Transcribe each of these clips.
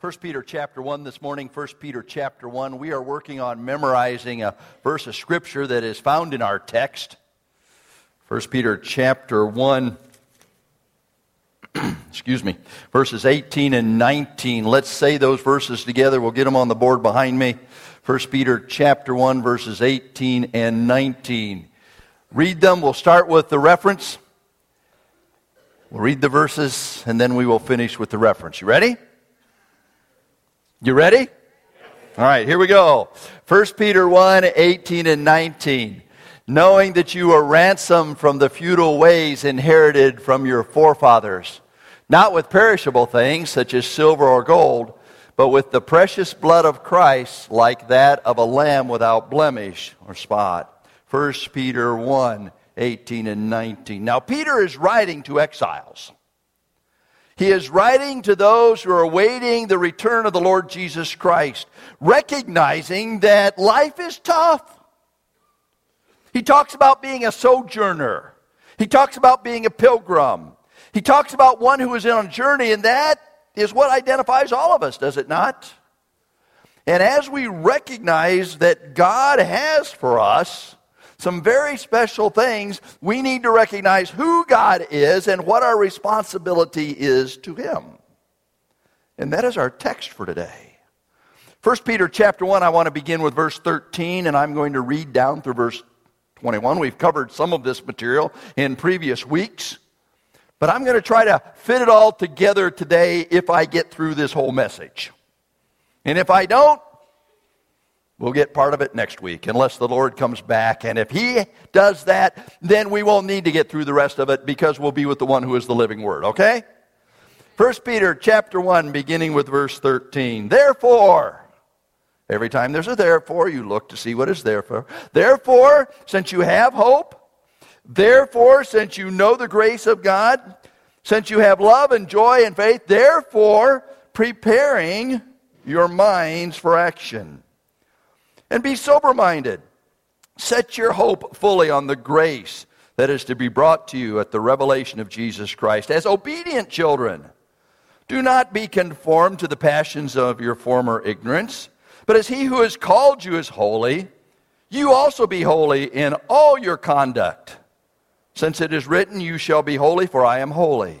1 Peter chapter 1 this morning, 1 Peter chapter 1. We are working on memorizing a verse of scripture that is found in our text. 1 Peter chapter 1, excuse me, verses 18 and 19. Let's say those verses together. We'll get them on the board behind me. 1 Peter chapter 1, verses 18 and 19. Read them. We'll start with the reference. We'll read the verses, and then we will finish with the reference. You ready? You ready? All right, here we go. 1 Peter 1 18 and 19. Knowing that you are ransomed from the futile ways inherited from your forefathers, not with perishable things such as silver or gold, but with the precious blood of Christ, like that of a lamb without blemish or spot. 1 Peter 1 18 and 19. Now, Peter is writing to exiles. He is writing to those who are awaiting the return of the Lord Jesus Christ, recognizing that life is tough. He talks about being a sojourner. He talks about being a pilgrim. He talks about one who is on a journey, and that is what identifies all of us, does it not? And as we recognize that God has for us some very special things, we need to recognize who God is and what our responsibility is to Him. And that is our text for today. 1 Peter chapter 1, I want to begin with verse 13, and I'm going to read down through verse 21. We've covered some of this material in previous weeks, but I'm going to try to fit it all together today if I get through this whole message. And if I don't, We'll get part of it next week, unless the Lord comes back. And if He does that, then we won't need to get through the rest of it because we'll be with the one who is the living Word, okay? 1 Peter chapter 1, beginning with verse 13. Therefore, every time there's a therefore, you look to see what is there for. Therefore, since you have hope, therefore, since you know the grace of God, since you have love and joy and faith, therefore, preparing your minds for action. And be sober minded. Set your hope fully on the grace that is to be brought to you at the revelation of Jesus Christ. As obedient children, do not be conformed to the passions of your former ignorance, but as he who has called you is holy, you also be holy in all your conduct. Since it is written, You shall be holy, for I am holy.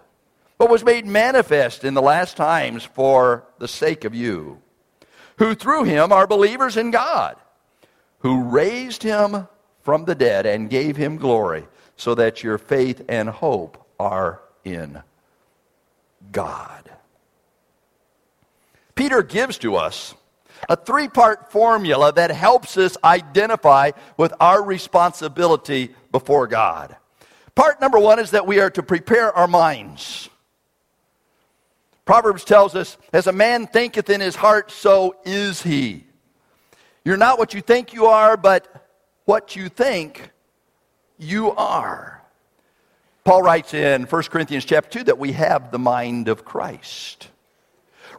but was made manifest in the last times for the sake of you, who through him are believers in God, who raised him from the dead and gave him glory, so that your faith and hope are in God. Peter gives to us a three part formula that helps us identify with our responsibility before God. Part number one is that we are to prepare our minds. Proverbs tells us, as a man thinketh in his heart, so is he. You're not what you think you are, but what you think you are. Paul writes in 1 Corinthians chapter 2 that we have the mind of Christ.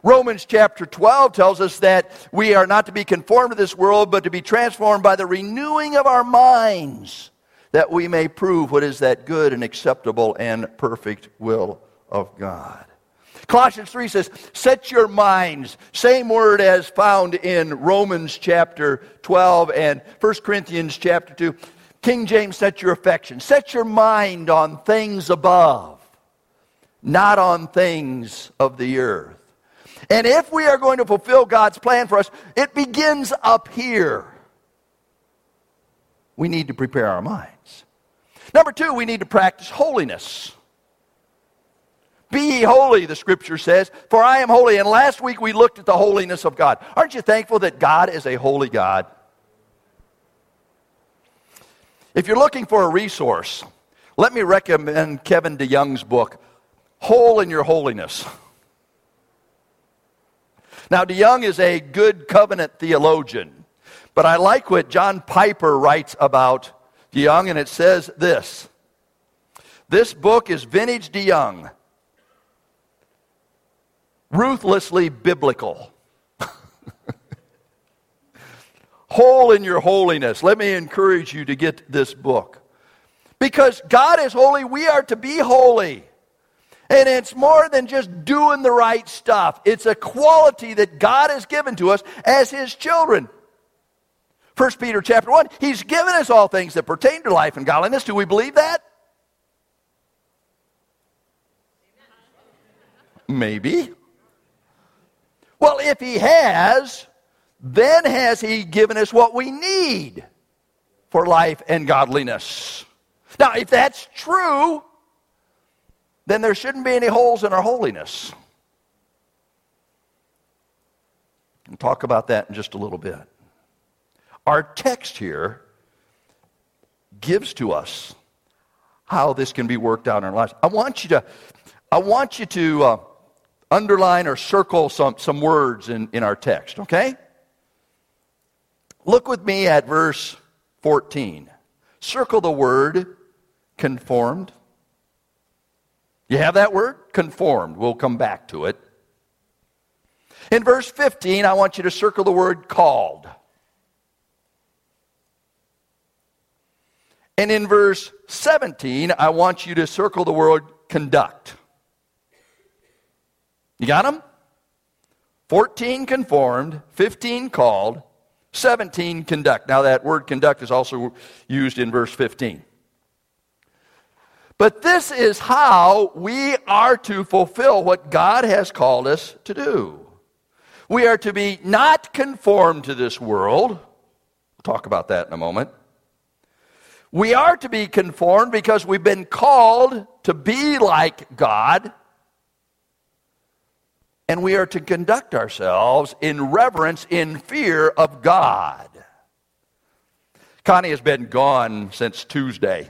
Romans chapter 12 tells us that we are not to be conformed to this world, but to be transformed by the renewing of our minds, that we may prove what is that good and acceptable and perfect will of God. Colossians 3 says, Set your minds, same word as found in Romans chapter 12 and 1 Corinthians chapter 2. King James, set your affection. Set your mind on things above, not on things of the earth. And if we are going to fulfill God's plan for us, it begins up here. We need to prepare our minds. Number two, we need to practice holiness. Be ye holy, the scripture says, for I am holy. And last week we looked at the holiness of God. Aren't you thankful that God is a holy God? If you're looking for a resource, let me recommend Kevin DeYoung's book, Hole in Your Holiness. Now, DeYoung is a good covenant theologian, but I like what John Piper writes about DeYoung, and it says this This book is vintage DeYoung, ruthlessly biblical. Hole in your holiness. Let me encourage you to get this book. Because God is holy, we are to be holy. And it's more than just doing the right stuff. It's a quality that God has given to us as his children. 1 Peter chapter 1, he's given us all things that pertain to life and godliness. Do we believe that? Maybe. Well, if he has, then has he given us what we need for life and godliness. Now, if that's true, then there shouldn't be any holes in our holiness. We'll talk about that in just a little bit. Our text here gives to us how this can be worked out in our lives. I want you to, I want you to uh, underline or circle some, some words in, in our text, okay? Look with me at verse 14. Circle the word conformed. You have that word? Conformed. We'll come back to it. In verse 15, I want you to circle the word called. And in verse 17, I want you to circle the word conduct. You got them? 14 conformed, 15 called, 17 conduct. Now, that word conduct is also used in verse 15. But this is how we are to fulfill what God has called us to do. We are to be not conformed to this world. We'll talk about that in a moment. We are to be conformed because we've been called to be like God. And we are to conduct ourselves in reverence, in fear of God. Connie has been gone since Tuesday.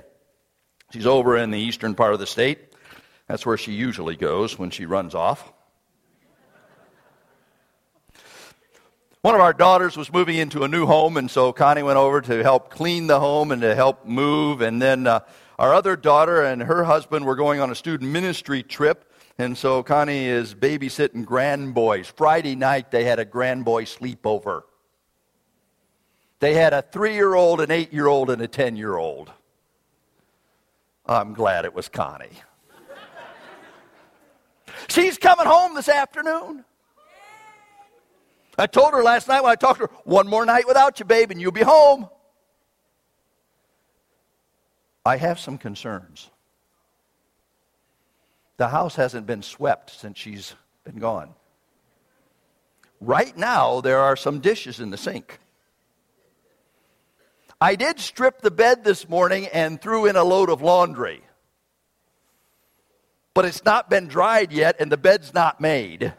She's over in the eastern part of the state. That's where she usually goes when she runs off. One of our daughters was moving into a new home, and so Connie went over to help clean the home and to help move. And then uh, our other daughter and her husband were going on a student ministry trip, and so Connie is babysitting grandboys. Friday night, they had a grandboy sleepover. They had a three year old, an eight year old, and a 10 year old. I'm glad it was Connie. She's coming home this afternoon. I told her last night when I talked to her, one more night without you, babe, and you'll be home. I have some concerns. The house hasn't been swept since she's been gone. Right now, there are some dishes in the sink. I did strip the bed this morning and threw in a load of laundry. But it's not been dried yet, and the bed's not made.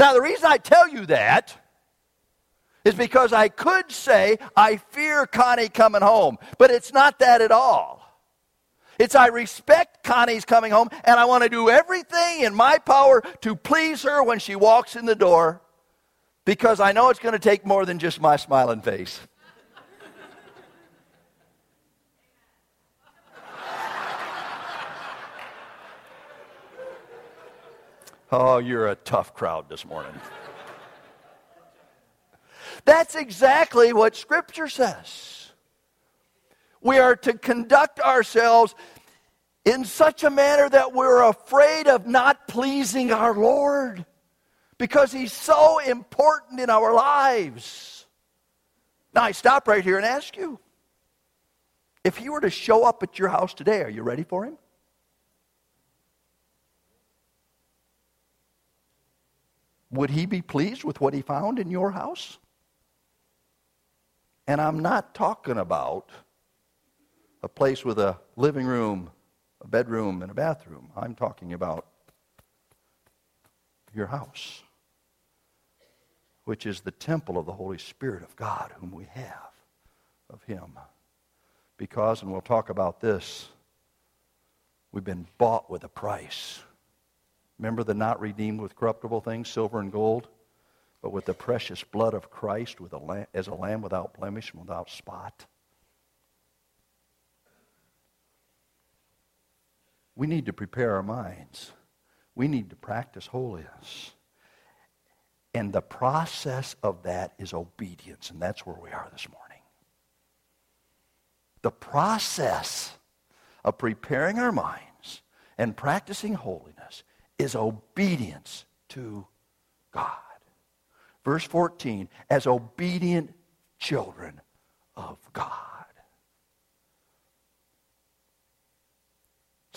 Now, the reason I tell you that is because I could say, I fear Connie coming home, but it's not that at all. It's I respect Connie's coming home, and I want to do everything in my power to please her when she walks in the door because I know it's going to take more than just my smiling face. Oh, you're a tough crowd this morning. That's exactly what Scripture says. We are to conduct ourselves in such a manner that we're afraid of not pleasing our Lord because he's so important in our lives. Now, I stop right here and ask you if he were to show up at your house today, are you ready for him? Would he be pleased with what he found in your house? And I'm not talking about a place with a living room, a bedroom, and a bathroom. I'm talking about your house which is the temple of the Holy Spirit of God, whom we have of Him. Because, and we'll talk about this, we've been bought with a price. Remember the not redeemed with corruptible things, silver and gold, but with the precious blood of Christ with a lamb, as a lamb without blemish and without spot. We need to prepare our minds. We need to practice holiness. And the process of that is obedience, and that's where we are this morning. The process of preparing our minds and practicing holiness is obedience to God. Verse 14, as obedient children of God.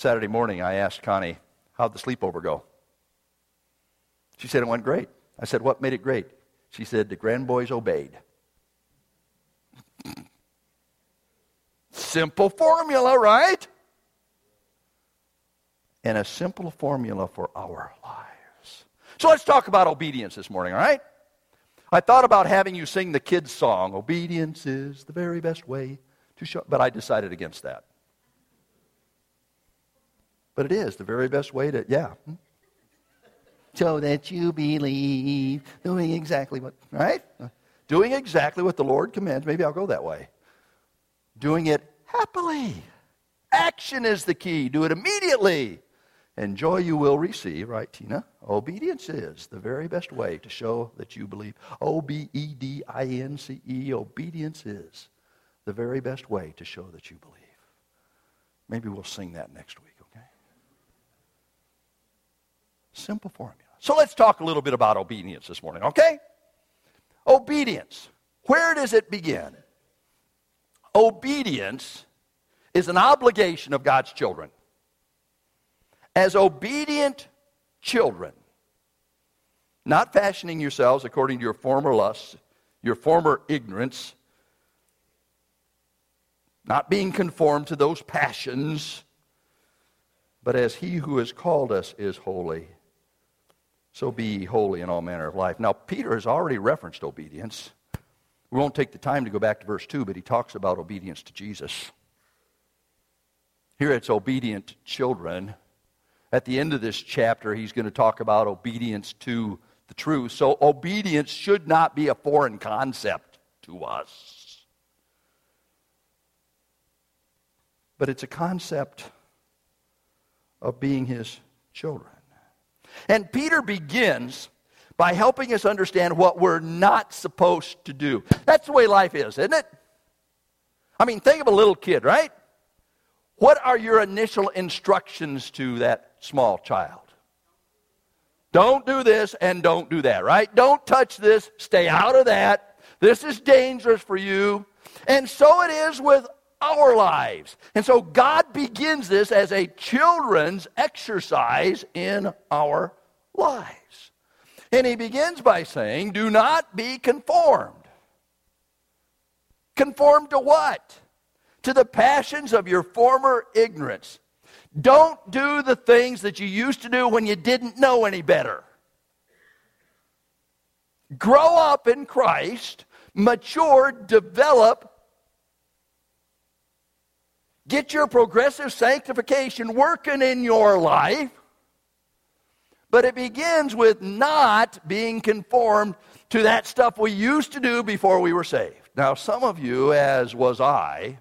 Saturday morning, I asked Connie, how'd the sleepover go? She said it went great. I said, what made it great? She said, the grand boys obeyed. Simple formula, right? And a simple formula for our lives. So let's talk about obedience this morning, all right? I thought about having you sing the kids' song, Obedience is the very best way to show, but I decided against that. But it is the very best way to, yeah. Hmm? So that you believe, doing exactly what, right? Doing exactly what the Lord commands. Maybe I'll go that way. Doing it happily. Action is the key. Do it immediately. And joy you will receive, right, Tina? Obedience is the very best way to show that you believe. O B E D I N C E, obedience is the very best way to show that you believe. Maybe we'll sing that next week, okay? Simple formula. So let's talk a little bit about obedience this morning, okay? Obedience. Where does it begin? Obedience is an obligation of God's children as obedient children, not fashioning yourselves according to your former lusts, your former ignorance, not being conformed to those passions, but as he who has called us is holy, so be holy in all manner of life. Now, Peter has already referenced obedience. We won't take the time to go back to verse 2, but he talks about obedience to Jesus. Here it's obedient children at the end of this chapter, he's going to talk about obedience to the truth. So, obedience should not be a foreign concept to us. But it's a concept of being his children. And Peter begins by helping us understand what we're not supposed to do. That's the way life is, isn't it? I mean, think of a little kid, right? What are your initial instructions to that small child? Don't do this and don't do that, right? Don't touch this, stay out of that. This is dangerous for you. And so it is with our lives. And so God begins this as a children's exercise in our lives. And he begins by saying, Do not be conformed. Conformed to what? to the passions of your former ignorance. Don't do the things that you used to do when you didn't know any better. Grow up in Christ, mature, develop, get your progressive sanctification working in your life. But it begins with not being conformed to that stuff we used to do before we were saved. Now, some of you, as was I,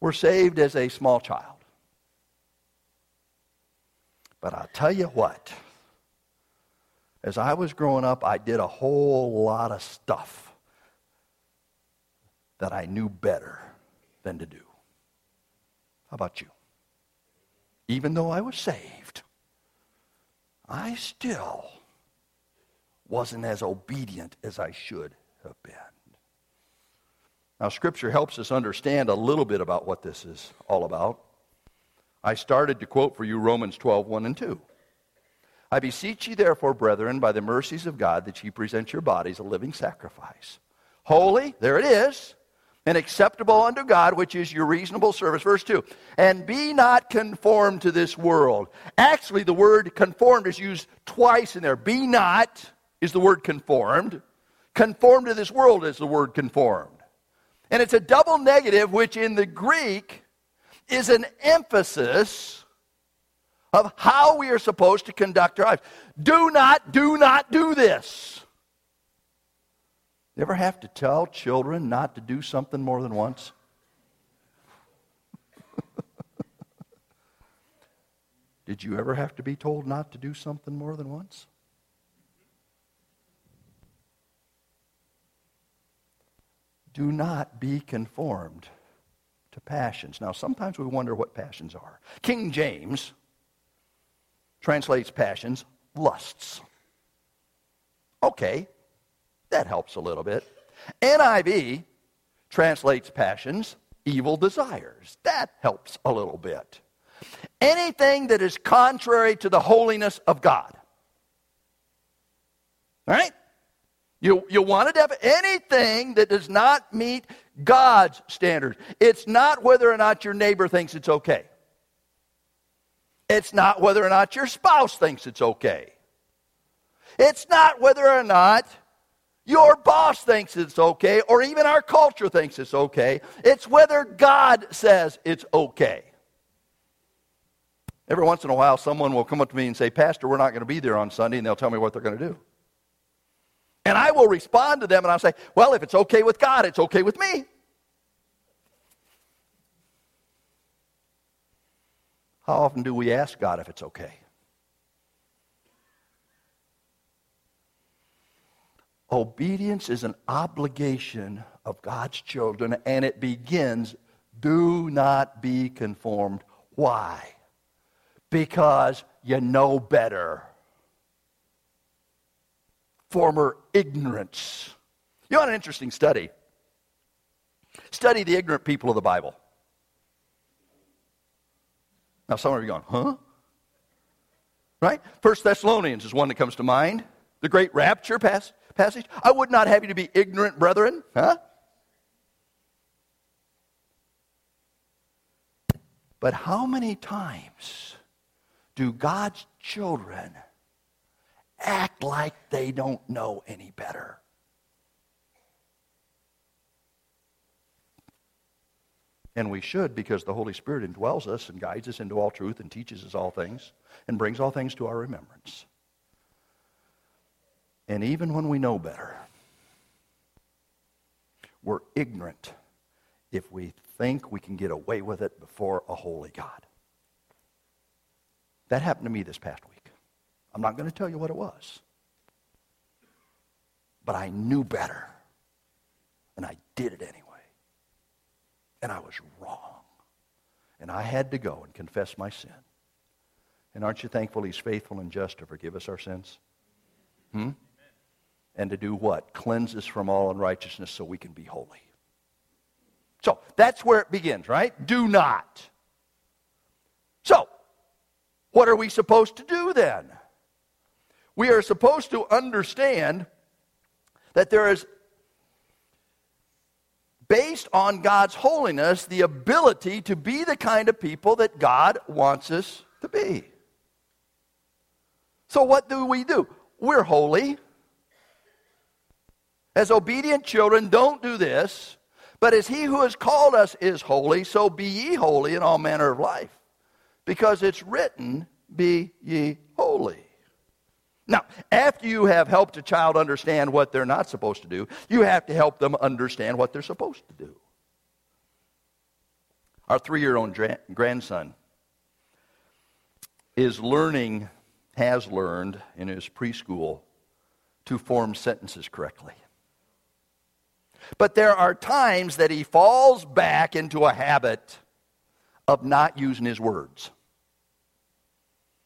were saved as a small child. But I'll tell you what, as I was growing up, I did a whole lot of stuff that I knew better than to do. How about you? Even though I was saved, I still wasn't as obedient as I should have been. Now, Scripture helps us understand a little bit about what this is all about. I started to quote for you Romans 12, 1 and 2. I beseech ye, therefore, brethren, by the mercies of God, that ye present your bodies a living sacrifice. Holy, there it is, and acceptable unto God, which is your reasonable service. Verse 2. And be not conformed to this world. Actually, the word conformed is used twice in there. Be not is the word conformed. Conformed to this world is the word conformed. And it's a double negative, which in the Greek is an emphasis of how we are supposed to conduct our lives. Do not, do not do this. You ever have to tell children not to do something more than once? Did you ever have to be told not to do something more than once? Do not be conformed to passions. Now, sometimes we wonder what passions are. King James translates passions lusts. Okay, that helps a little bit. NIV translates passions evil desires. That helps a little bit. Anything that is contrary to the holiness of God. Right? You, you want to have anything that does not meet God's standards. It's not whether or not your neighbor thinks it's okay. It's not whether or not your spouse thinks it's okay. It's not whether or not your boss thinks it's okay or even our culture thinks it's okay. It's whether God says it's okay. Every once in a while, someone will come up to me and say, Pastor, we're not going to be there on Sunday, and they'll tell me what they're going to do. And I will respond to them and I'll say, Well, if it's okay with God, it's okay with me. How often do we ask God if it's okay? Obedience is an obligation of God's children, and it begins do not be conformed. Why? Because you know better. Former ignorance. You want an interesting study? Study the ignorant people of the Bible. Now, some of you are going, huh? Right? First Thessalonians is one that comes to mind. The great rapture pass, passage. I would not have you to be ignorant, brethren. Huh? But how many times do God's children act like they don't know any better? And we should because the Holy Spirit indwells us and guides us into all truth and teaches us all things and brings all things to our remembrance. And even when we know better, we're ignorant if we think we can get away with it before a holy God. That happened to me this past week. I'm not going to tell you what it was. But I knew better. And I did it anyway and I was wrong. And I had to go and confess my sin. And aren't you thankful He's faithful and just to forgive us our sins? Hmm? And to do what? Cleanse us from all unrighteousness so we can be holy. So that's where it begins, right? Do not. So, what are we supposed to do then? We are supposed to understand that there is based on God's holiness, the ability to be the kind of people that God wants us to be. So, what do we do? We're holy. As obedient children, don't do this. But as he who has called us is holy, so be ye holy in all manner of life. Because it's written, Be ye holy. Now, after you have helped a child understand what they're not supposed to do, you have to help them understand what they're supposed to do. Our three year old grandson is learning, has learned in his preschool to form sentences correctly. But there are times that he falls back into a habit of not using his words.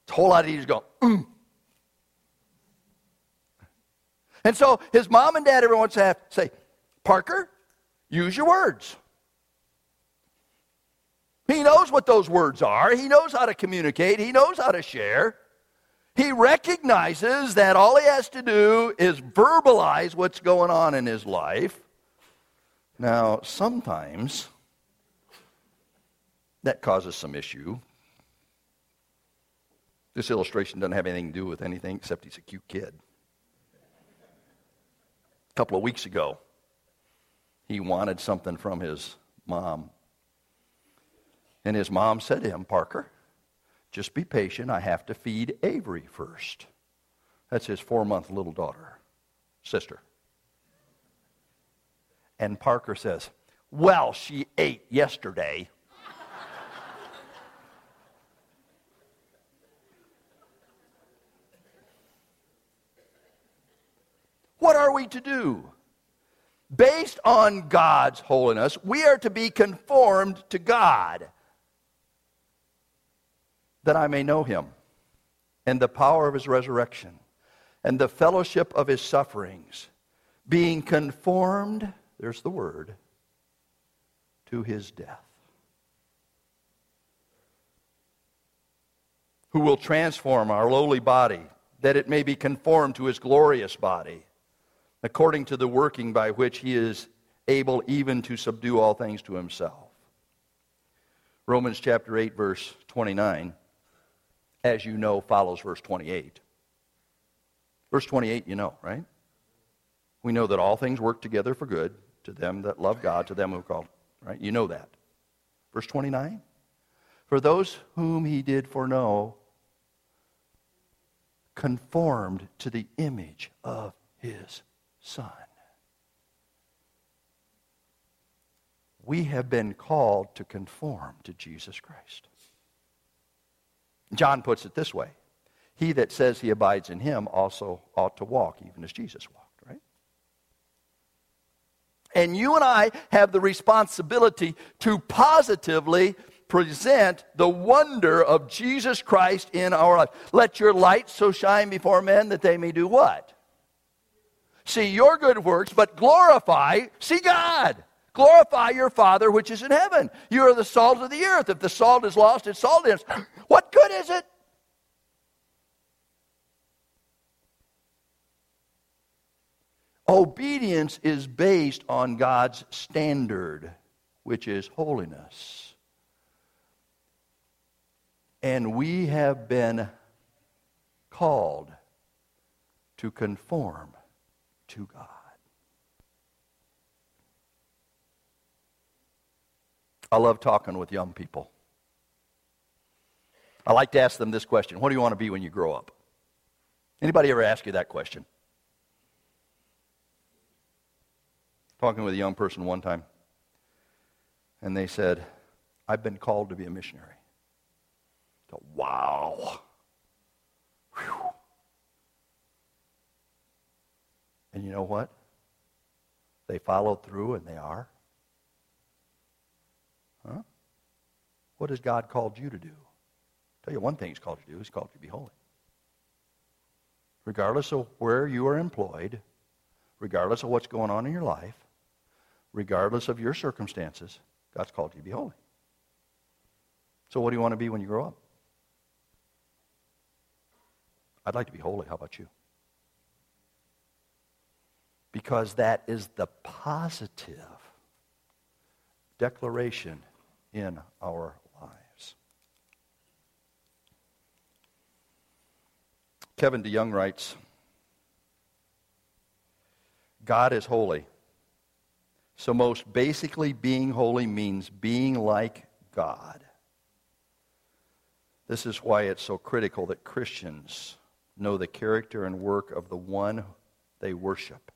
It's a whole lot easier to go, mm, And so his mom and dad every once in a while say, Parker, use your words. He knows what those words are. He knows how to communicate. He knows how to share. He recognizes that all he has to do is verbalize what's going on in his life. Now, sometimes that causes some issue. This illustration doesn't have anything to do with anything except he's a cute kid a couple of weeks ago. He wanted something from his mom. And his mom said to him, Parker, Just be patient. I have to feed Avery first. That's his four month little daughter, sister. And Parker says, Well, she ate yesterday. what are we to do? Based on God's holiness, we are to be conformed to God that I may know him and the power of his resurrection and the fellowship of his sufferings, being conformed, there's the word, to his death. Who will transform our lowly body that it may be conformed to his glorious body, according to the working by which he is able even to subdue all things to himself. Romans chapter 8, verse 29 as you know, follows verse 28. Verse 28, you know, right? We know that all things work together for good to them that love God, to them who called, right? You know that. Verse 29. For those whom he did foreknow, conformed to the image of his Son. We have been called to conform to Jesus Christ. John puts it this way He that says he abides in him also ought to walk, even as Jesus walked? And you and I have the responsibility to positively present the wonder of Jesus Christ in our life. Let your light so shine before men that they may do what? See your good works, but glorify, see God. Glorify your Father which is in heaven. You are the salt of the earth. If the salt is lost, its saltiness. What good is it? Obedience is based on God's standard, which is holiness. And we have been called to conform to God. I love talking with young people. I like to ask them this question What do you want to be when you grow up? Anybody ever ask you that question? Talking with a young person one time, and they said, I've been called to be a missionary. So, wow. Whew. And you know what? They followed through and they are. Huh? What has God called you to do? I'll tell you one thing He's called you to do. He's called you to be holy. Regardless of where you are employed, regardless of what's going on in your life, regardless of your circumstances, God's called you to be holy. So, what do you want to be when you grow up? I'd like to be holy. How about you? Because that is the positive declaration in our lives. Kevin DeYoung writes God is holy. So, most basically, being holy means being like God. This is why it's so critical that Christians know the character and work of the one they worship.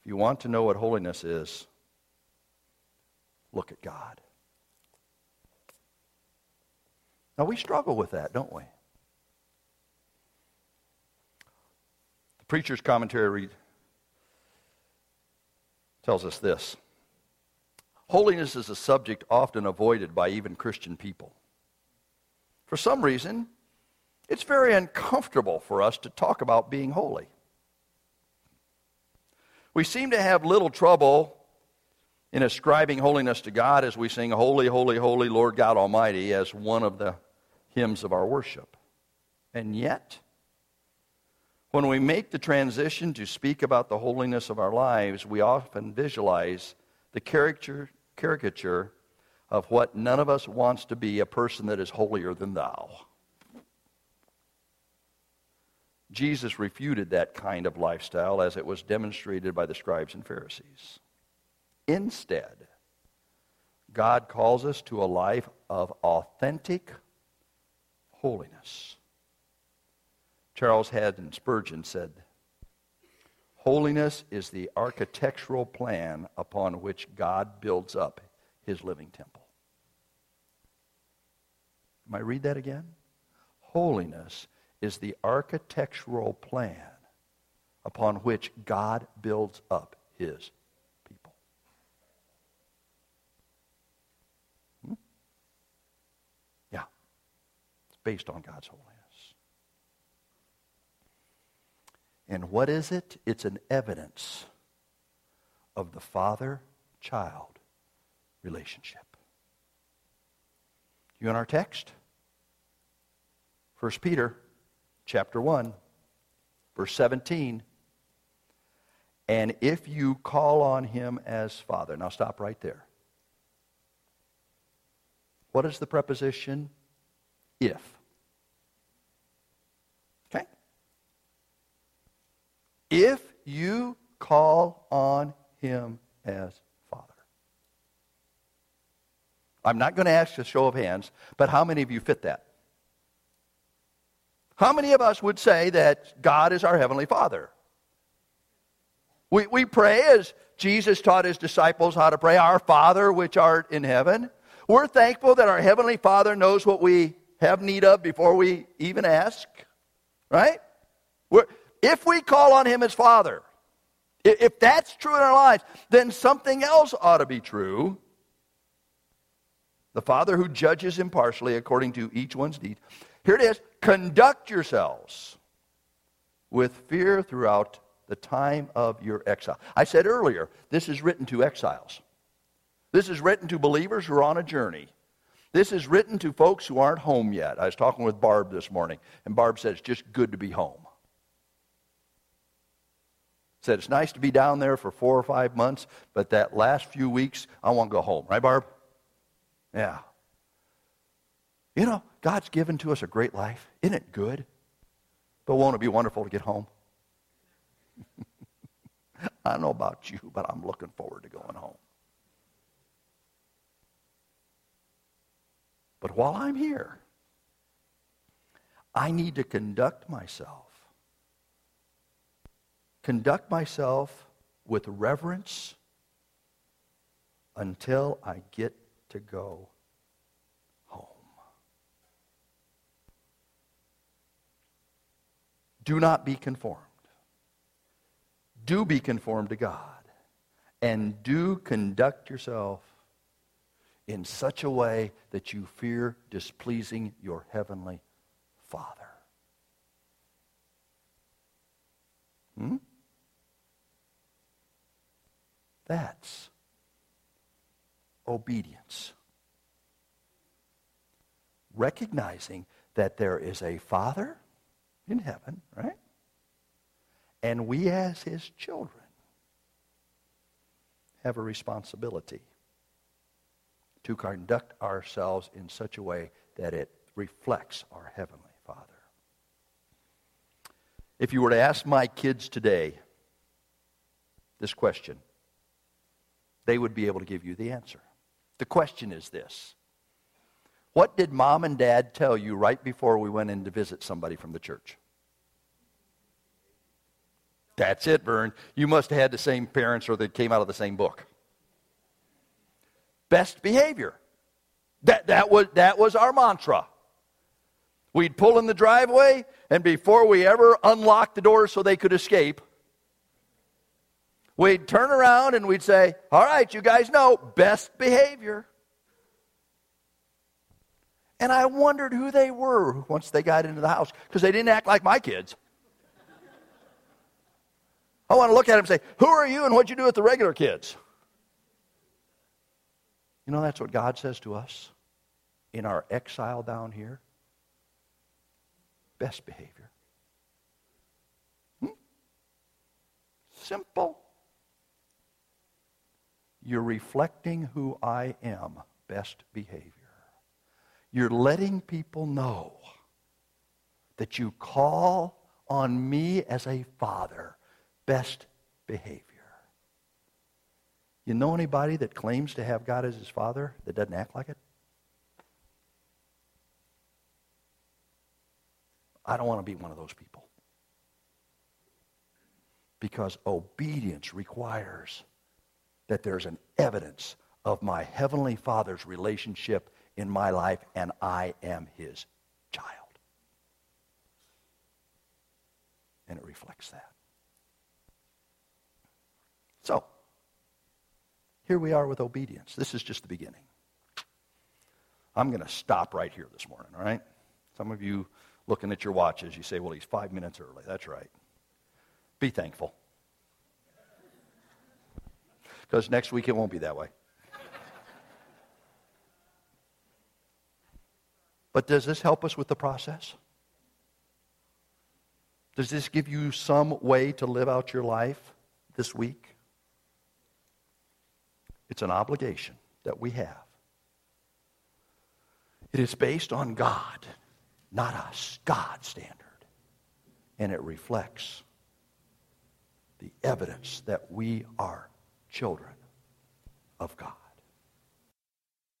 If you want to know what holiness is, look at God. Now, we struggle with that, don't we? The preacher's commentary tells us this Holiness is a subject often avoided by even Christian people. For some reason, it's very uncomfortable for us to talk about being holy. We seem to have little trouble in ascribing holiness to God as we sing Holy, Holy, Holy, Lord God Almighty as one of the hymns of our worship. And yet, when we make the transition to speak about the holiness of our lives, we often visualize the caricature, caricature of what none of us wants to be a person that is holier than thou. Jesus refuted that kind of lifestyle as it was demonstrated by the scribes and Pharisees. Instead, God calls us to a life of authentic holiness. Charles Haddon Spurgeon said, Holiness is the architectural plan upon which God builds up his living temple. Am I read that again? Holiness is the architectural plan upon which God builds up his people. Hmm? Yeah. It's based on God's holiness. And what is it? It's an evidence of the father child relationship. You in our text? 1 Peter chapter 1 verse 17 and if you call on him as father now stop right there what is the preposition if okay if you call on him as father i'm not going to ask a show of hands but how many of you fit that how many of us would say that God is our Heavenly Father? We, we pray as Jesus taught his disciples how to pray, Our Father which art in heaven. We're thankful that our Heavenly Father knows what we have need of before we even ask, right? We're, if we call on Him as Father, if that's true in our lives, then something else ought to be true. The Father who judges impartially according to each one's deed. Here it is conduct yourselves with fear throughout the time of your exile. I said earlier, this is written to exiles. This is written to believers who are on a journey. This is written to folks who aren't home yet. I was talking with Barb this morning, and Barb said it's just good to be home. Said it's nice to be down there for four or five months, but that last few weeks, I want to go home. Right, Barb? Yeah. You know, God's given to us a great life. Isn't it good? But won't it be wonderful to get home? I don't know about you, but I'm looking forward to going home. But while I'm here, I need to conduct myself. Conduct myself with reverence until I get to go home. Do not be conformed. Do be conformed to God. And do conduct yourself in such a way that you fear displeasing your heavenly Father. Hmm? That's obedience. Recognizing that there is a Father in heaven, right? And we, as his children, have a responsibility to conduct ourselves in such a way that it reflects our Heavenly Father. If you were to ask my kids today this question, they would be able to give you the answer. The question is this what did mom and dad tell you right before we went in to visit somebody from the church? That's it, Vern. You must have had the same parents or they came out of the same book. Best behavior. That, that, was, that was our mantra. We'd pull in the driveway, and before we ever unlocked the doors so they could escape, we'd turn around and we'd say, All right, you guys know, best behavior. And I wondered who they were once they got into the house because they didn't act like my kids. I want to look at them and say, Who are you and what'd you do with the regular kids? You know, that's what God says to us in our exile down here. Best behavior. Hmm? Simple. You're reflecting who I am. Best behavior. You're letting people know that you call on me as a father. Best behavior. You know anybody that claims to have God as his father that doesn't act like it? I don't want to be one of those people. Because obedience requires that there's an evidence of my Heavenly Father's relationship in my life, and I am His child. And it reflects that. So, here we are with obedience. This is just the beginning. I'm going to stop right here this morning, all right? Some of you looking at your watches, you say, well, he's five minutes early. That's right. Be thankful. Because next week it won't be that way. But does this help us with the process? Does this give you some way to live out your life this week? It's an obligation that we have. It is based on God, not us, God's standard. And it reflects the evidence that we are children of God.